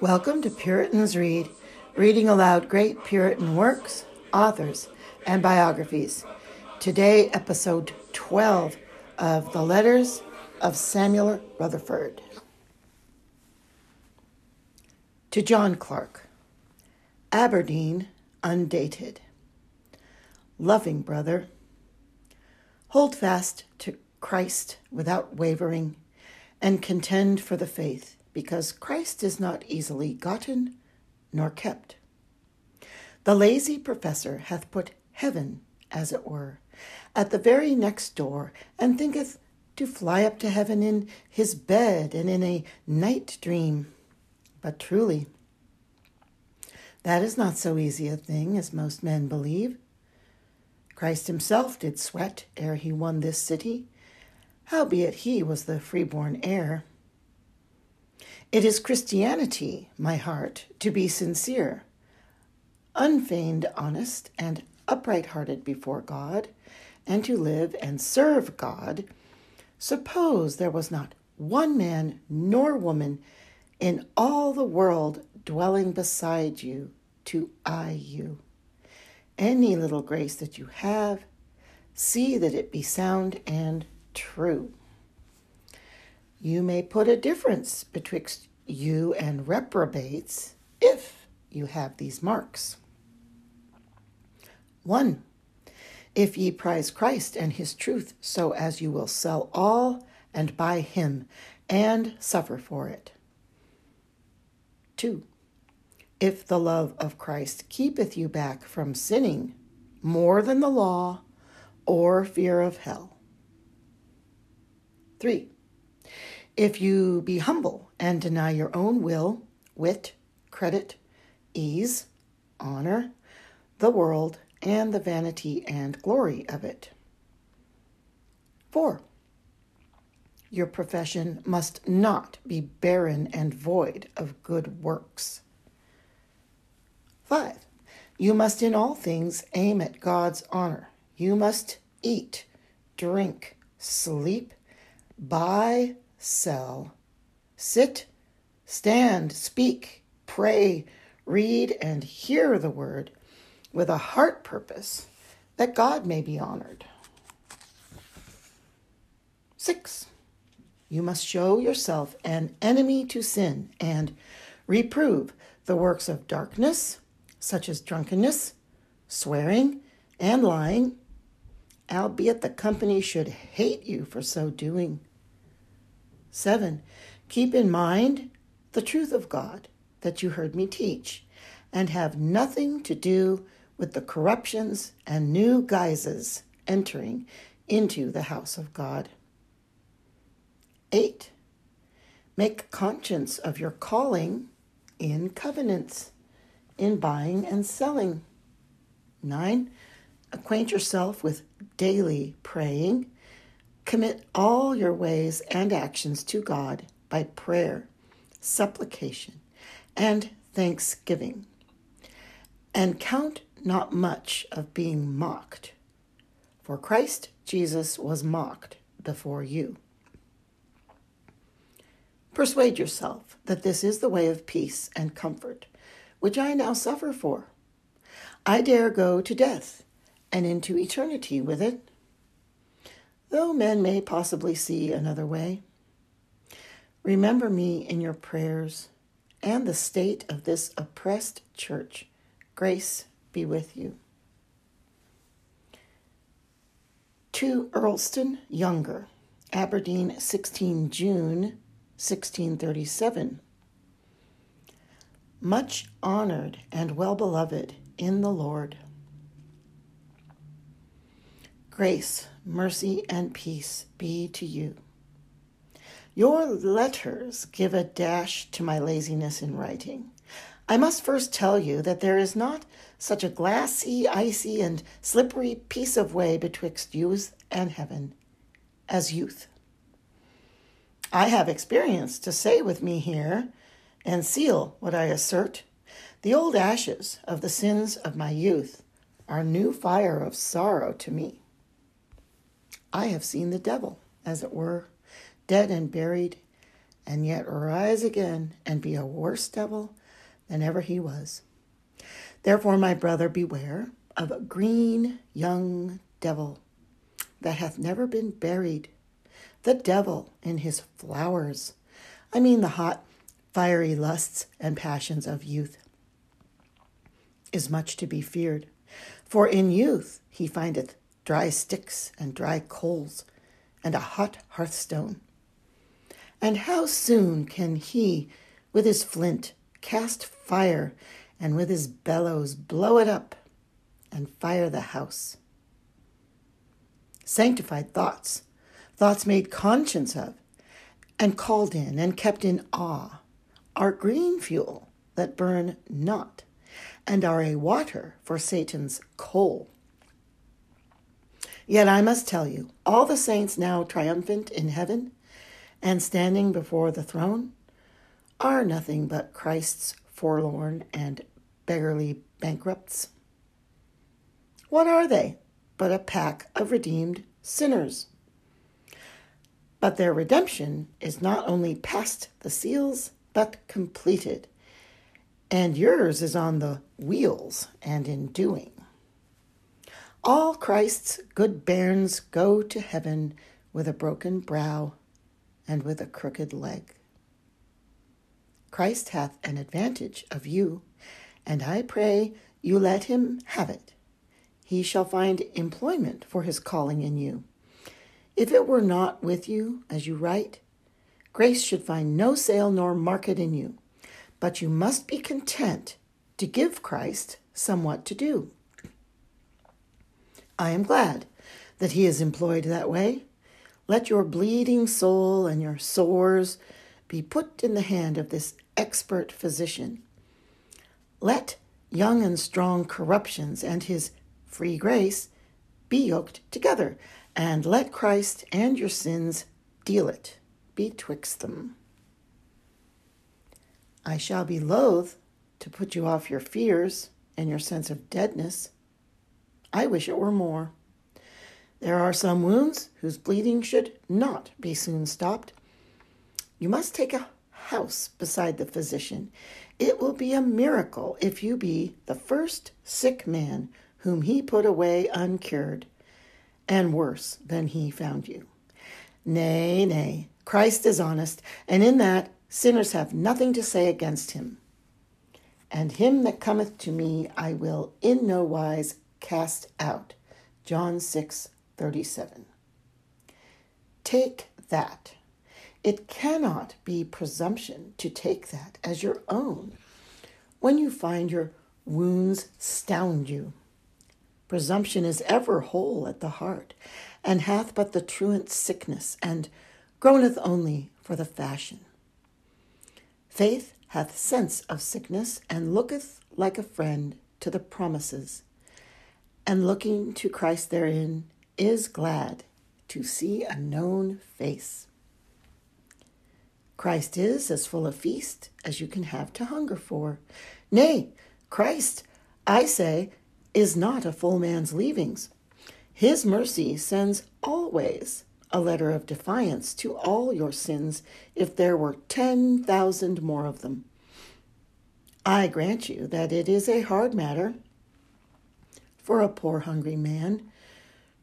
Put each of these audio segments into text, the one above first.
Welcome to Puritans Read, reading aloud great Puritan works, authors, and biographies. Today, episode 12 of The Letters of Samuel Rutherford. To John Clark, Aberdeen, undated. Loving brother, hold fast to Christ without wavering and contend for the faith, because Christ is not easily gotten nor kept. The lazy professor hath put heaven, as it were, at the very next door, and thinketh to fly up to heaven in his bed and in a night dream. But truly, that is not so easy a thing as most men believe. Christ himself did sweat ere he won this city, howbeit he was the freeborn heir. It is Christianity, my heart, to be sincere, unfeigned honest, and upright hearted before God, and to live and serve God. Suppose there was not one man nor woman in all the world dwelling beside you to eye you. Any little grace that you have, see that it be sound and true. You may put a difference betwixt you and reprobates if you have these marks. 1. If ye prize Christ and his truth so as you will sell all and buy him and suffer for it. 2. If the love of Christ keepeth you back from sinning more than the law or fear of hell. 3. If you be humble and deny your own will, wit, credit, ease, honor, the world, and the vanity and glory of it. 4. Your profession must not be barren and void of good works. 5. You must in all things aim at God's honor. You must eat, drink, sleep, buy, sell, sit, stand, speak, pray, read, and hear the word with a heart purpose that God may be honored. 6. You must show yourself an enemy to sin and reprove the works of darkness, such as drunkenness, swearing, and lying, albeit the company should hate you for so doing. 7. Keep in mind the truth of God that you heard me teach, and have nothing to do with the corruptions and new guises entering into the house of God. 8. Make conscience of your calling in covenants, in buying and selling. 9. Acquaint yourself with daily praying. Commit all your ways and actions to God by prayer, supplication, and thanksgiving. And count not much of being mocked, for Christ Jesus was mocked before you. Persuade yourself that this is the way of peace and comfort, which I now suffer for. I dare go to death and into eternity with it, though men may possibly see another way. Remember me in your prayers and the state of this oppressed church. Grace be with you. To Earlston Younger, Aberdeen, 16 June 1637. Much honored and well beloved in the Lord. Grace, mercy, and peace be to you. Your letters give a dash to my laziness in writing. I must first tell you that there is not such a glassy, icy, and slippery piece of way betwixt youth and heaven as youth. I have experience to say with me here and seal what I assert. The old ashes of the sins of my youth are new fire of sorrow to me. I have seen the devil, as it were, dead and buried, and yet rise again and be a worse devil than ever he was. Therefore, my brother, beware of a green young devil that hath never been buried, the devil in his flowers. I mean, the hot, fiery lusts and passions of youth is much to be feared. For in youth he findeth dry sticks and dry coals and a hot hearthstone. And how soon can he, with his flint, cast fire, and with his bellows blow it up, and fire the house? Sanctified thoughts, thoughts made conscience of, and called in and kept in awe, are green fuel that burn not, and are a water for Satan's coal. Yet I must tell you, all the saints now triumphant in heaven and standing before the throne are nothing but Christ's forlorn and beggarly bankrupts. What are they but a pack of redeemed sinners? But their redemption is not only past the seals, but completed, and yours is on the wheels and in doing. All Christ's good bairns go to heaven with a broken brow and with a crooked leg. Christ hath an advantage of you, and I pray you let him have it. He shall find employment for his calling in you. If it were not with you as you write, grace should find no sale nor market in you, but you must be content to give Christ somewhat to do. I am glad that he is employed that way, let your bleeding soul and your sores be put in the hand of this expert physician. Let young and strong corruptions and his free grace be yoked together, and let Christ and your sins deal it betwixt them. I shall be loath to put you off your fears and your sense of deadness. I wish it were more. There are some wounds whose bleeding should not be soon stopped. You must take a house beside the physician. It will be a miracle if you be the first sick man whom he put away uncured, and worse than he found you. Nay, nay, Christ is honest, and in that sinners have nothing to say against him. And him that cometh to me I will in no wise cast out. John 6 37. Take that. It cannot be presumption to take that as your own when you find your wounds stound you. Presumption is ever whole at the heart, and hath but the truant sickness, and groaneth only for the fashion. Faith hath sense of sickness, and looketh like a friend to the promises, and looking to Christ therein is glad to see a known face. Christ is as full of feast as you can have to hunger for. Nay, Christ, I say, is not a full man's leavings. His mercy sends always a letter of defiance to all your sins if there were 10,000 more of them. I grant you that it is a hard matter for a poor hungry man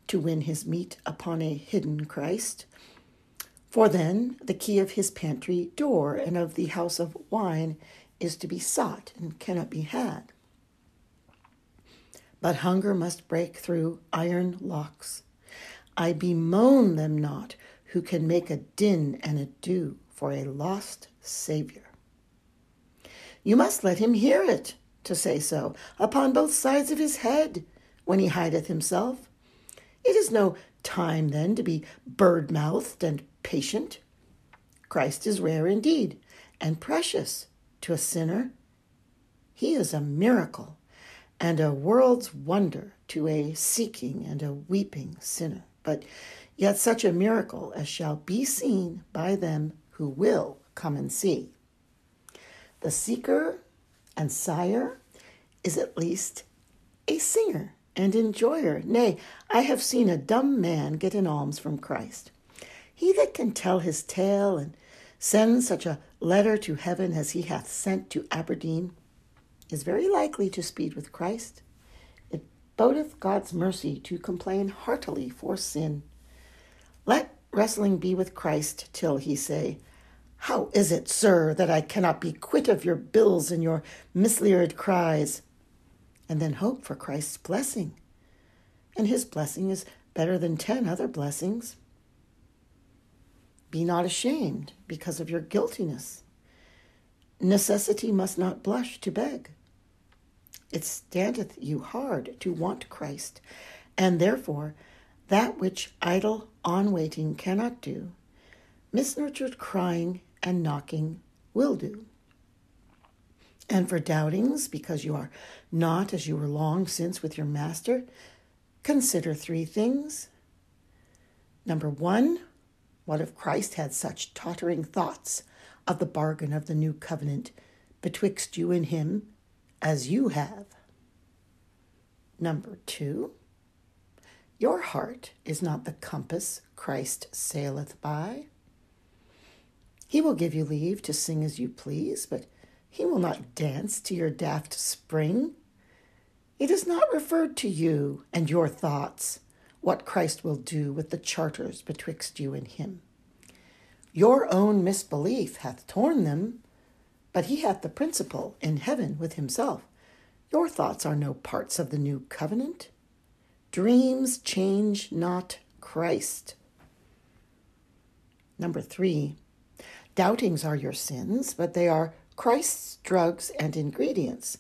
to win his meat upon a hidden Christ. For then the key of his pantry door and of the house of wine is to be sought and cannot be had. But hunger must break through iron locks. I bemoan them not who can make a din and a do for a lost Savior. You must let him hear it, to say so, upon both sides of his head, when he hideth himself, it is no time then to be bird mouthed and patient. Christ is rare indeed and precious to a sinner. He is a miracle and a world's wonder to a seeking and a weeping sinner, but yet such a miracle as shall be seen by them who will come and see. The seeker and sire is at least a singer and enjoyer. Nay, I have seen a dumb man get an alms from Christ. He that can tell his tale and send such a letter to heaven as he hath sent to Aberdeen, is very likely to speed with Christ. It bodeth God's mercy to complain heartily for sin. Let wrestling be with Christ till he say, How is it, sir, that I cannot be quit of your bills and your misleared cries? And then hope for Christ's blessing. And his blessing is better than ten other blessings. Be not ashamed because of your guiltiness. Necessity must not blush to beg. It standeth you hard to want Christ, and therefore that which idle on waiting cannot do, misnurtured crying and knocking will do. And for doubtings, because you are not as you were long since with your master, consider three things. Number one, what if Christ had such tottering thoughts of the bargain of the new covenant betwixt you and him as you have? Number two, your heart is not the compass Christ saileth by. He will give you leave to sing as you please, but he will not dance to your daft spring. It is not referred to you and your thoughts what Christ will do with the charters betwixt you and him. Your own misbelief hath torn them, but he hath the principal in heaven with himself. Your thoughts are no parts of the new covenant. Dreams change not Christ. Number three, doubtings are your sins, but they are Christ's drugs and ingredients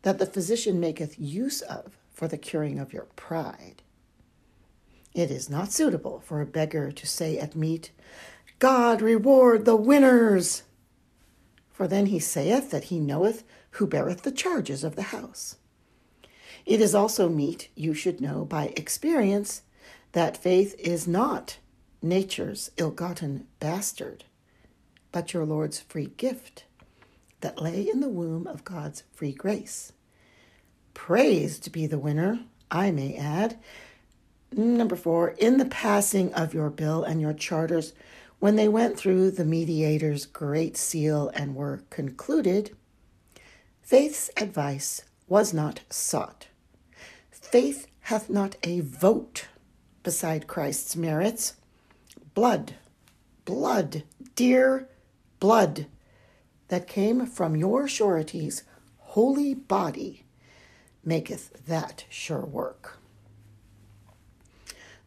that the physician maketh use of for the curing of your pride. It is not suitable for a beggar to say at meat, God reward the winners! For then he saith that he knoweth who beareth the charges of the house. It is also meet you should know by experience that faith is not nature's ill gotten bastard, but your Lord's free gift that lay in the womb of God's free grace. Praised be the winner, I may add. Number four, in the passing of your bill and your charters, when they went through the mediator's great seal and were concluded, faith's advice was not sought. Faith hath not a vote beside Christ's merits. Blood, blood, dear blood that came from your surety's holy body maketh that sure work.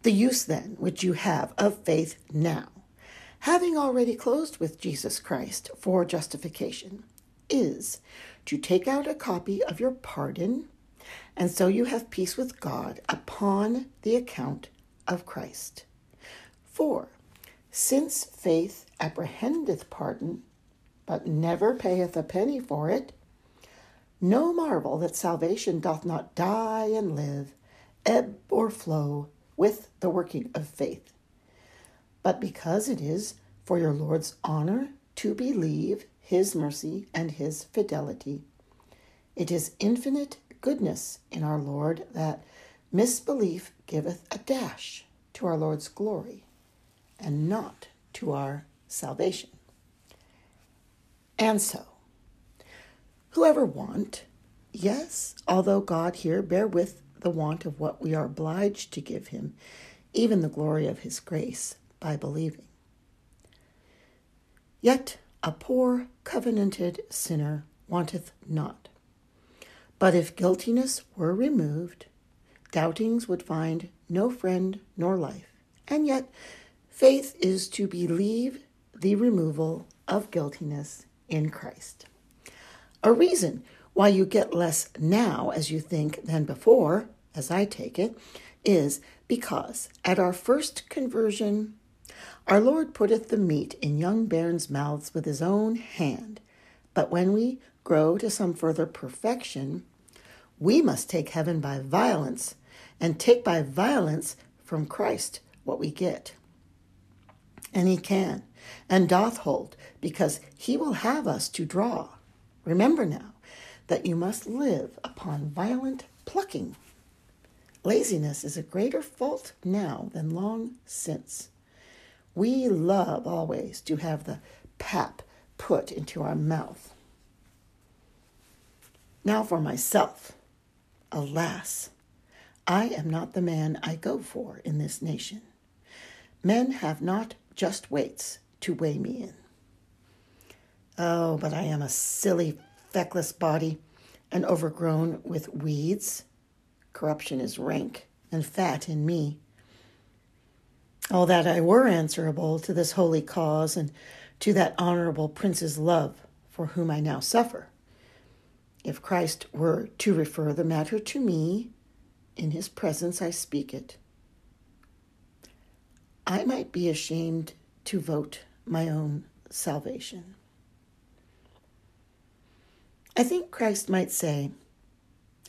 The use then which you have of faith now, having already closed with Jesus Christ for justification, is to take out a copy of your pardon, and so you have peace with God upon the account of Christ. For since faith apprehendeth pardon, but never payeth a penny for it, no marvel that salvation doth not die and live, ebb or flow with the working of faith. But because it is for your Lord's honor to believe his mercy and his fidelity, it is infinite goodness in our Lord that misbelief giveth a dash to our Lord's glory and not to our salvation. And so, whoever want, yes, although God here bear with the want of what we are obliged to give him, even the glory of his grace, by believing. Yet a poor covenanted sinner wanteth not. But if guiltiness were removed, doubtings would find no friend nor life. And yet, faith is to believe the removal of guiltiness in Christ. A reason why you get less now as you think than before, as I take it, is because at our first conversion, our Lord putteth the meat in young bairns' mouths with his own hand. But when we grow to some further perfection, we must take heaven by violence and take by violence from Christ what we get. And he can and doth hold, because he will have us to draw. Remember now that you must live upon violent plucking. Laziness is a greater fault now than long since. We love always to have the pap put into our mouth. Now for myself. Alas, I am not the man I go for in this nation. Men have not just weights to weigh me in. Oh, but I am a silly, feckless body and overgrown with weeds. Corruption is rank and fat in me. Oh, that I were answerable to this holy cause and to that honorable prince's love for whom I now suffer. If Christ were to refer the matter to me, in his presence I speak it. I might be ashamed to vote my own salvation. I think Christ might say,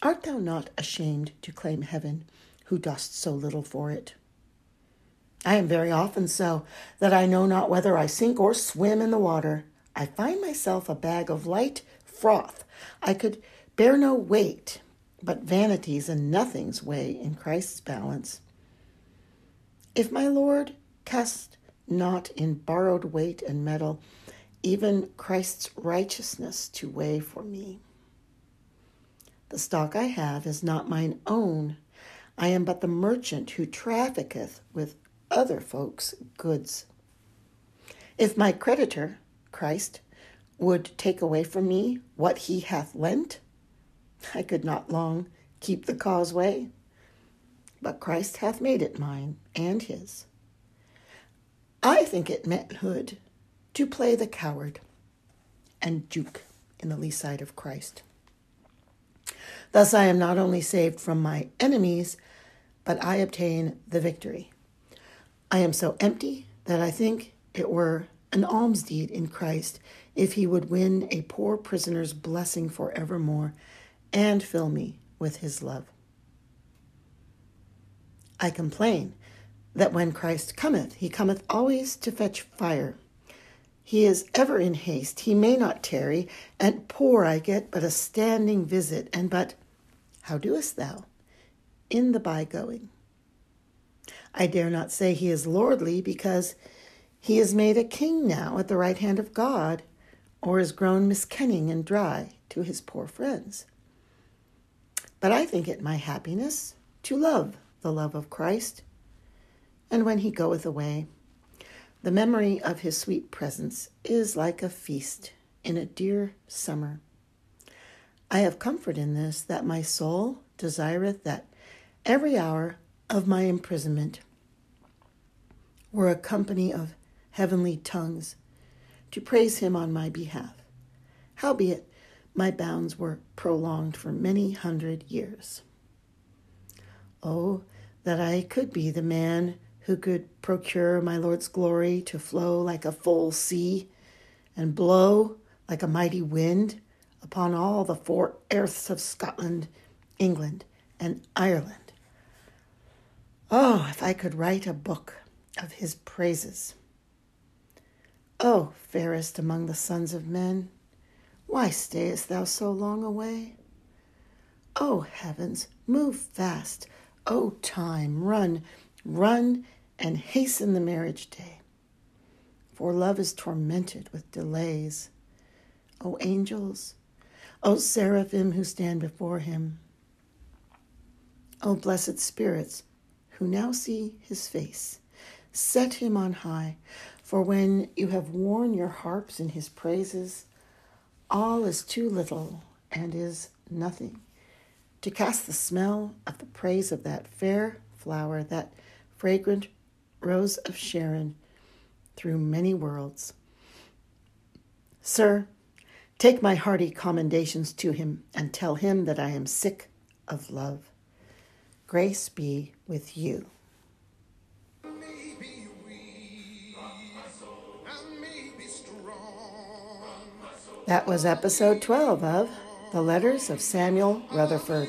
Art thou not ashamed to claim heaven, who dost so little for it? I am very often so that I know not whether I sink or swim in the water. I find myself a bag of light froth. I could bear no weight, but vanities and nothings weigh in Christ's balance. If my Lord cast not in borrowed weight and metal, even Christ's righteousness to weigh for me. The stock I have is not mine own. I am but the merchant who trafficketh with other folks' goods. If my creditor, Christ, would take away from me what he hath lent, I could not long keep the causeway. But Christ hath made it mine and his. I think it manhood to play the coward and duke in the lee side of Christ. Thus I am not only saved from my enemies, but I obtain the victory. I am so empty that I think it were an alms deed in Christ if he would win a poor prisoner's blessing forevermore and fill me with his love. I complain that when Christ cometh, he cometh always to fetch fire he is ever in haste, he may not tarry, and poor I get but a standing visit, and but, how doest thou? In the by going. I dare not say he is lordly, because he is made a king now at the right hand of God, or is grown miskenning and dry to his poor friends. But I think it my happiness to love the love of Christ, and when he goeth away, the memory of his sweet presence is like a feast in a dear summer. I have comfort in this that my soul desireth that every hour of my imprisonment were a company of heavenly tongues to praise him on my behalf. Howbeit, my bounds were prolonged for many hundred years. Oh, that I could be the man who could procure my Lord's glory to flow like a full sea and blow like a mighty wind upon all the four earths of Scotland, England, and Ireland. Oh, if I could write a book of his praises. Oh, fairest among the sons of men, why stayest thou so long away? Oh, heavens, move fast. O oh, time, run Run and hasten the marriage day, for love is tormented with delays. O angels, O seraphim who stand before him, O blessed spirits who now see his face, set him on high, for when you have worn your harps in his praises, all is too little and is nothing to cast the smell of the praise of that fair flower, that fragrant rose of Sharon through many worlds. Sir, take my hearty commendations to him and tell him that I am sick of love. Grace be with you. That was episode 12 of The Letters of Samuel Rutherford.